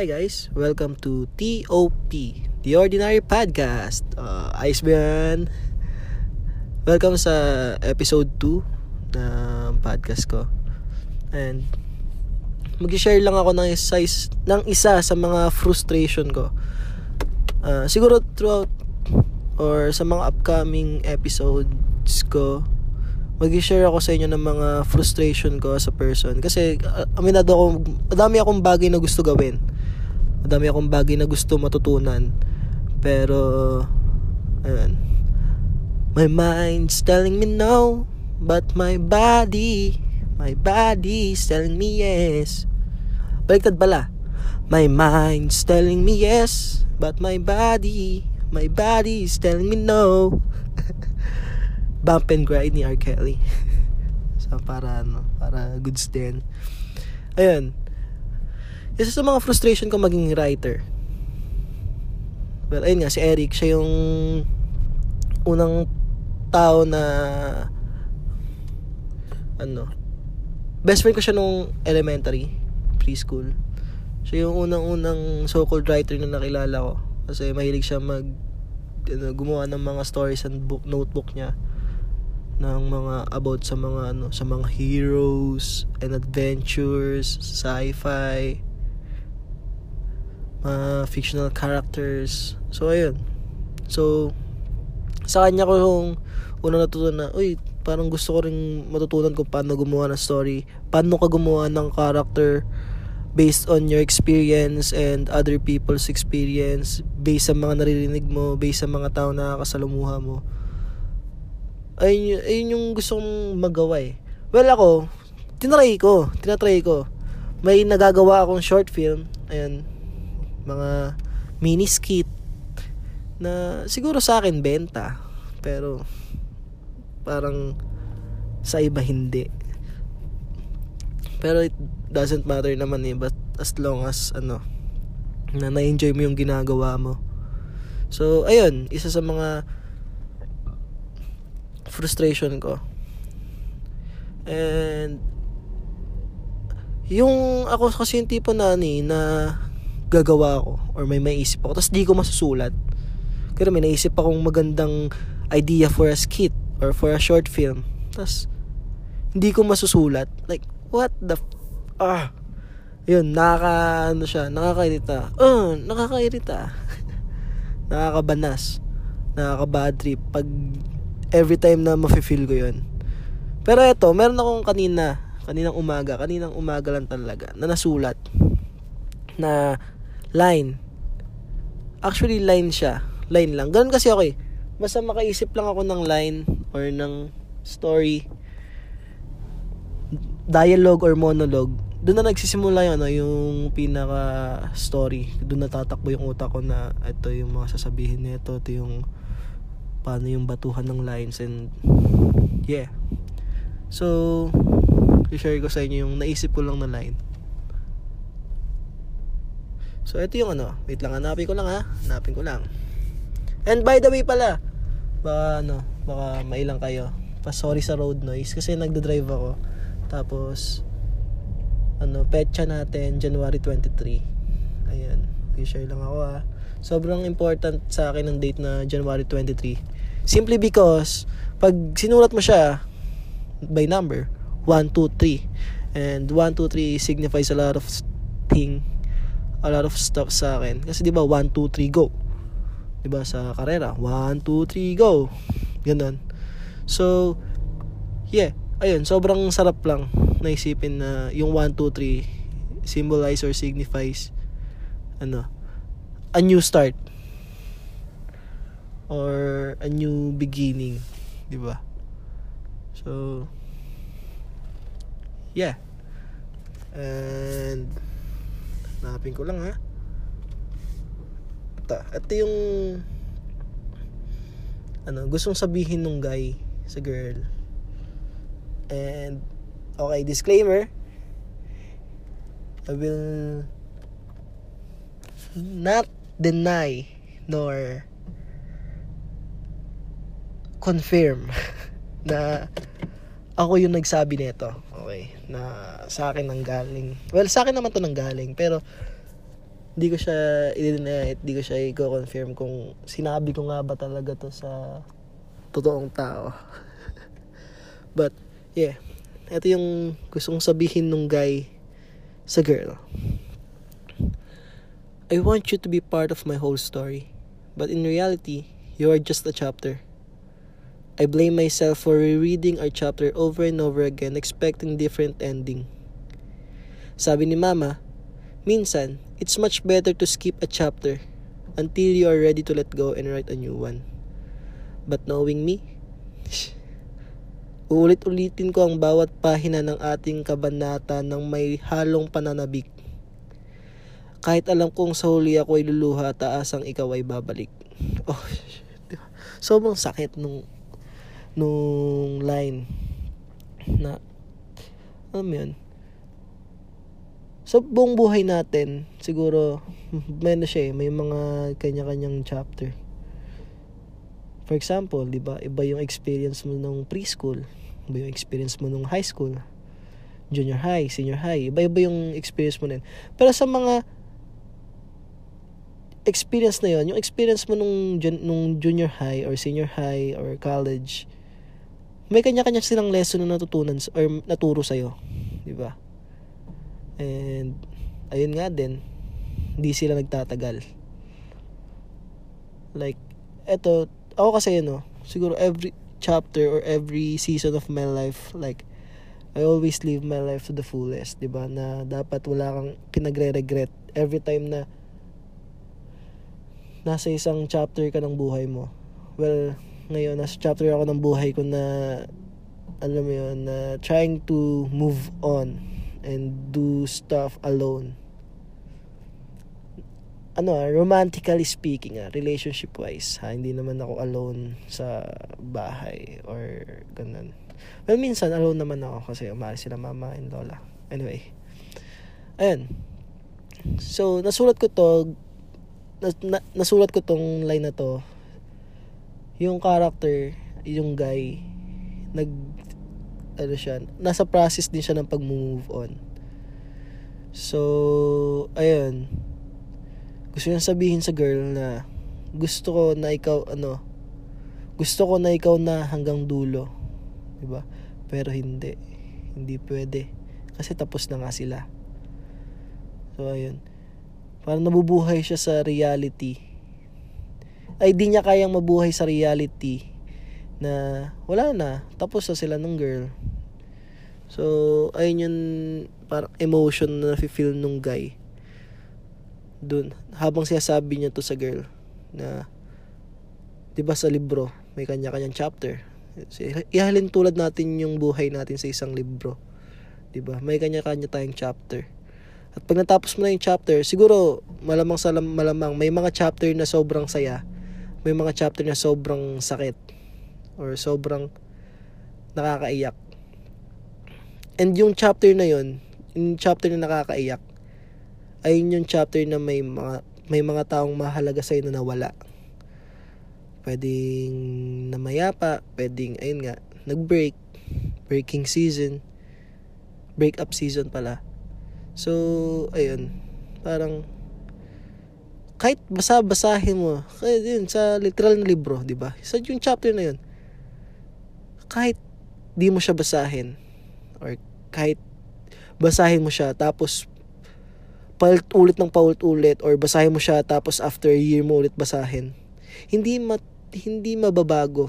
Hi guys. Welcome to TOP, The Ordinary Podcast. Uh, ayos? Welcome sa episode 2 ng podcast ko. And mag-share lang ako ng isa, ng isa sa mga frustration ko. Uh, siguro throughout or sa mga upcoming episodes ko, mag-share ako sa inyo ng mga frustration ko as a person. Kasi, uh, aminado ako, madami akong bagay na gusto gawin. Madami akong bagay na gusto matutunan. Pero, ayun. My mind's telling me no, but my body, my body's telling me yes. Baliktad pala. My mind's telling me yes, but my body, my body's telling me no. Bump and Grind ni R. Kelly. so, para, ano, para goods din. Ayun. Isa sa mga frustration ko maging writer. Well, ayun nga, si Eric, siya yung unang tao na ano, best friend ko siya nung elementary, preschool. Siya yung unang-unang so-called writer na nakilala ko. Kasi mahilig siya mag ano, gumawa ng mga stories and book, notebook niya ng mga about sa mga ano sa mga heroes and adventures, sci-fi, mga fictional characters. So ayun. So sa kanya ko yung unang natutunan na, uy, parang gusto ko ring matutunan kung paano gumawa ng story, paano ka gumawa ng character based on your experience and other people's experience, based sa mga naririnig mo, based sa mga tao na kasalumuha mo ayun, ayun yung gusto kong magawa eh. Well, ako, tinry ko. Tinatry ko. May nagagawa akong short film. Ayun. Mga mini skit. Na siguro sa akin benta. Pero, parang sa iba hindi. Pero it doesn't matter naman eh. But as long as, ano, na na-enjoy mo yung ginagawa mo. So, ayun. Isa sa mga frustration ko. And yung ako kasi yung tipo na ni na gagawa ko or may maisip ako tapos di ko masusulat. Pero may naisip akong magandang idea for a skit or for a short film. Tapos hindi ko masusulat. Like what the f- ah yun, nakaka, ano siya, nakakairita. Uh, nakakairita. nakakabanas. Nakaka-bad trip. Pag every time na mafe-feel ko yun. Pero eto, meron akong kanina, kaninang umaga, kaninang umaga lang talaga, na nasulat na line. Actually, line siya. Line lang. Ganun kasi ako eh. Basta makaisip lang ako ng line or ng story, dialogue or monologue, doon na nagsisimula yun, ano, yung pinaka story. Doon natatakbo yung utak ko na ito yung mga sasabihin nito, ito yung paano yung batuhan ng lines and yeah. So, i-share ko sa inyo yung naisip ko lang na line. So, ito yung ano. Wait lang, hanapin ko lang ha. Hanapin ko lang. And by the way pala, baka ano, baka mailang kayo. Pa sorry sa road noise kasi nagdo-drive ako. Tapos, ano, petsa natin, January 23. Ayan. I-share lang ako ha. Sobrang important sa akin ng date na January 23. Simply because, pag sinulat mo siya by number, 1, 2, 3. And 1, 2, 3 signifies a lot of thing, a lot of stuff sa akin. Kasi di ba 1, 2, 3, go. Di ba sa karera, 1, 2, 3, go. Ganun. So, yeah. Ayun, sobrang sarap lang naisipin na yung 1, 2, 3 symbolize or signifies ano, a new start or a new beginning, 'di ba? So yeah. And hanapin ko lang ha. Ito, ito yung ano, gustong sabihin nung guy sa girl. And okay, disclaimer. I will not deny nor confirm na ako yung nagsabi nito. Okay? Na sa akin nang galing. Well, sa akin naman to nang galing, pero hindi ko siya i-deny, hindi ko siya i-confirm kung sinabi ko nga ba talaga to sa totoong tao. But, yeah. Ito yung gustong sabihin nung guy sa girl. I want you to be part of my whole story. But in reality, you are just a chapter. I blame myself for rereading our chapter over and over again expecting different ending. Sabi ni Mama, minsan, it's much better to skip a chapter until you are ready to let go and write a new one. But knowing me, uulit-ulitin ko ang bawat pahina ng ating kabanata ng may halong pananabik. Kahit alam kong sa huli ako ay luluha, taasang ikaw ay babalik. Oh, sobrang sakit nung nung line na ano mo yun sa buong buhay natin siguro may na siya eh, may mga kanya-kanyang chapter. For example di ba iba yung experience mo nung preschool iba yung experience mo nung high school junior high senior high iba iba yung experience mo din pero sa mga experience na yon yung experience mo nung, nung junior high or senior high or college may kanya-kanya silang lesson na natutunan or naturo sa'yo. Di ba? And, ayun nga din, hindi sila nagtatagal. Like, eto, ako kasi, no, siguro every chapter or every season of my life, like, I always live my life to the fullest, 'di ba? Na dapat wala kang pinagre-regret every time na nasa isang chapter ka ng buhay mo. Well, ngayon nasa chapter ako ng buhay ko na alam mo yun na trying to move on and do stuff alone. Ano ah, romantically speaking ah, relationship wise ha, hindi naman ako alone sa bahay or ganun. Well minsan alone naman ako kasi umalis sila mama and lola. Anyway ayun. So nasulat ko to na, na, nasulat ko tong line na to yung character, yung guy, nag, ano siya, nasa process din siya ng pag-move on. So, ayun. Gusto niya sabihin sa girl na gusto ko na ikaw, ano, gusto ko na ikaw na hanggang dulo. Diba? Pero hindi. Hindi pwede. Kasi tapos na nga sila. So, ayun. Parang nabubuhay siya sa reality ay di niya kayang mabuhay sa reality na wala na, tapos na sila ng girl. So, ayun yung parang emotion na feel nung guy. Dun, habang sinasabi niya to sa girl na 'di ba sa libro may kanya-kanyang chapter. Ihalin tulad natin yung buhay natin sa isang libro. 'Di ba? May kanya-kanya tayong chapter. At pag natapos mo na yung chapter, siguro malamang sa malamang may mga chapter na sobrang saya may mga chapter na sobrang sakit or sobrang nakakaiyak. And yung chapter na yun, yung chapter na nakakaiyak, ay yung chapter na may mga may mga taong mahalaga sa'yo na nawala. Pwedeng namayapa, pwedeng, ayun nga, nag-break, breaking season, break up season pala. So, ayun, parang kahit basa-basahin mo, kahit yun, sa literal na libro, di ba? Sa yung chapter na yun, kahit di mo siya basahin, or kahit basahin mo siya, tapos paulit-ulit ng paulit-ulit, or basahin mo siya, tapos after a year mo ulit basahin, hindi ma hindi mababago.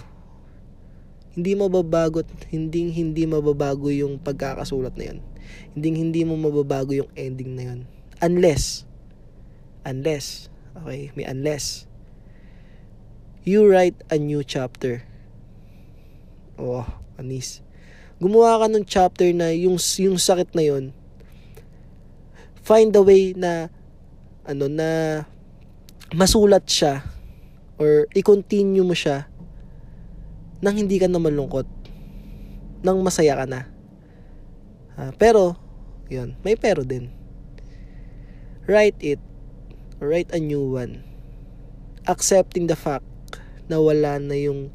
Hindi mababago hindi hindi mababago yung pagkakasulat na yun. Hindi hindi mo mababago yung ending na yun. Unless unless Okay, may unless. You write a new chapter. Oh, anis. Gumawa ka ng chapter na yung, yung sakit na yon find a way na ano na masulat siya or i-continue mo siya nang hindi ka na malungkot nang masaya ka na uh, pero yun may pero din write it write a new one. Accepting the fact na wala na yung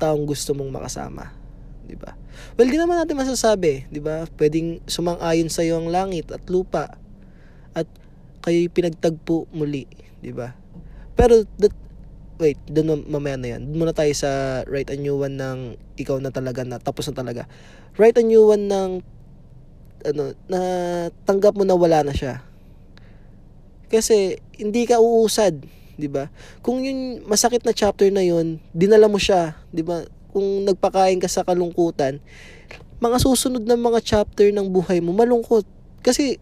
taong gusto mong makasama. 'Di ba? Well, di naman natin masasabi, di ba? Pwedeng sumang-ayon sa iyo ang langit at lupa at kayo'y pinagtagpo muli, di ba? Pero that, wait, doon mamaya na yan. Doon muna tayo sa write a new one ng ikaw na talaga na tapos na talaga. Write a new one ng ano, na tanggap mo na wala na siya. Kasi hindi ka uusad, 'di ba? Kung yung masakit na chapter na yon, dinala mo siya, 'di ba? Kung nagpakain ka sa kalungkutan, mga susunod na mga chapter ng buhay mo malungkot. Kasi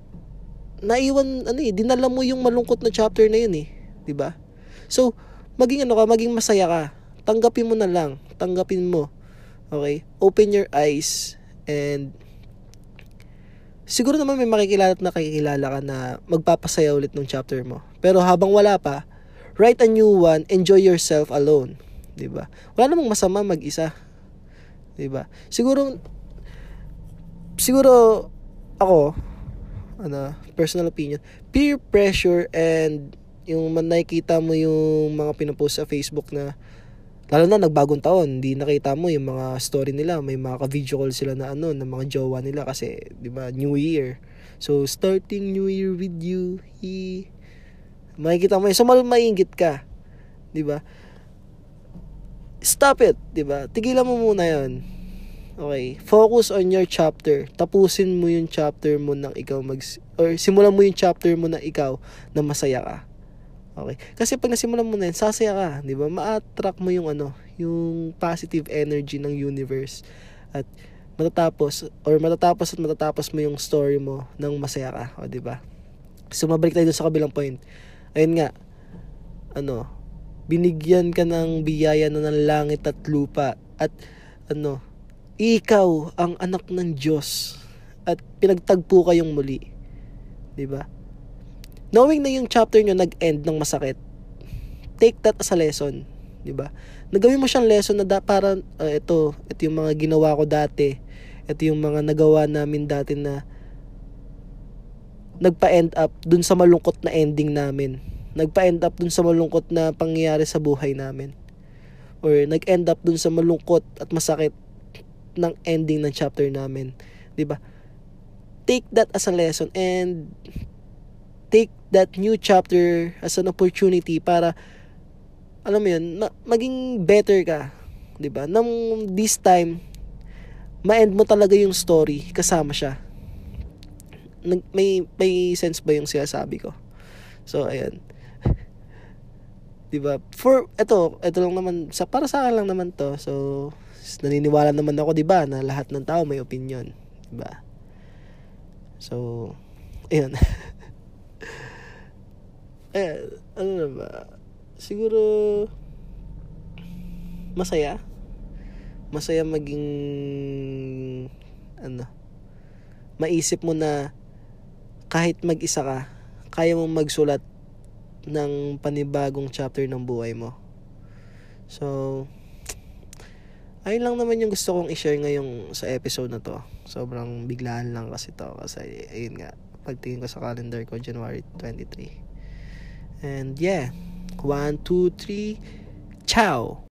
naiwan ano eh, dinala mo yung malungkot na chapter na yun eh, 'di ba? So, maging ano ka, maging masaya ka. Tanggapin mo na lang, tanggapin mo. Okay? Open your eyes and siguro naman may makikilala at nakikilala ka na magpapasaya ulit ng chapter mo. Pero habang wala pa, write a new one, enjoy yourself alone. 'Di ba? Wala namang masama mag-isa. 'Di ba? Siguro siguro ako ano, personal opinion, peer pressure and yung man nakikita mo yung mga pinopost sa Facebook na lalo na nagbagong taon, hindi nakita mo yung mga story nila, may mga ka-video call sila na ano, ng mga jowa nila kasi, di ba, New Year. So, starting New Year with you, he, makikita mo yun. So, maingit ka, di ba? Stop it, di ba? Tigilan mo muna yon Okay, focus on your chapter. Tapusin mo yung chapter mo nang ikaw mag or simulan mo yung chapter mo na ikaw na masaya ka. Okay? Kasi pag nasimulan mo na yun, sasaya ka, 'di ba? Ma-attract mo yung ano, yung positive energy ng universe. At matatapos or matatapos at matatapos mo yung story mo nang masaya ka, o 'di ba? So mabalik tayo sa kabilang point. Ayun nga. Ano, binigyan ka ng biyaya na ng langit at lupa at ano, ikaw ang anak ng Diyos at pinagtagpo kayong muli. 'Di ba? Knowing na yung chapter nyo nag-end ng masakit, take that as a lesson, 'di ba? Nagawin mo siyang lesson na da, para uh, ito, ito yung mga ginawa ko dati. Ito yung mga nagawa namin dati na nagpa-end up dun sa malungkot na ending namin. Nagpa-end up dun sa malungkot na pangyayari sa buhay namin. Or nag-end up dun sa malungkot at masakit ng ending ng chapter namin. 'Di ba? Take that as a lesson and take that new chapter as an opportunity para alam mo yun, ma- maging better ka. 'Di ba? Nang this time ma-end mo talaga yung story kasama siya. Nag, may may sense ba yung sinasabi ko? So ayan. 'Di ba? For ito, ito lang naman sa para sa akin lang naman to. So naniniwala naman ako 'di ba na lahat ng tao may opinion, 'di ba? So, ayun. eh, ano na ba? Siguro, masaya. Masaya maging, ano, maisip mo na kahit mag-isa ka, kaya mong magsulat ng panibagong chapter ng buhay mo. So, ayun lang naman yung gusto kong i-share ngayong sa episode na to. Sobrang biglaan lang kasi to kasi ayun nga, pagtingin ko sa calendar ko January 23. And yeah, one, two, three, ciao!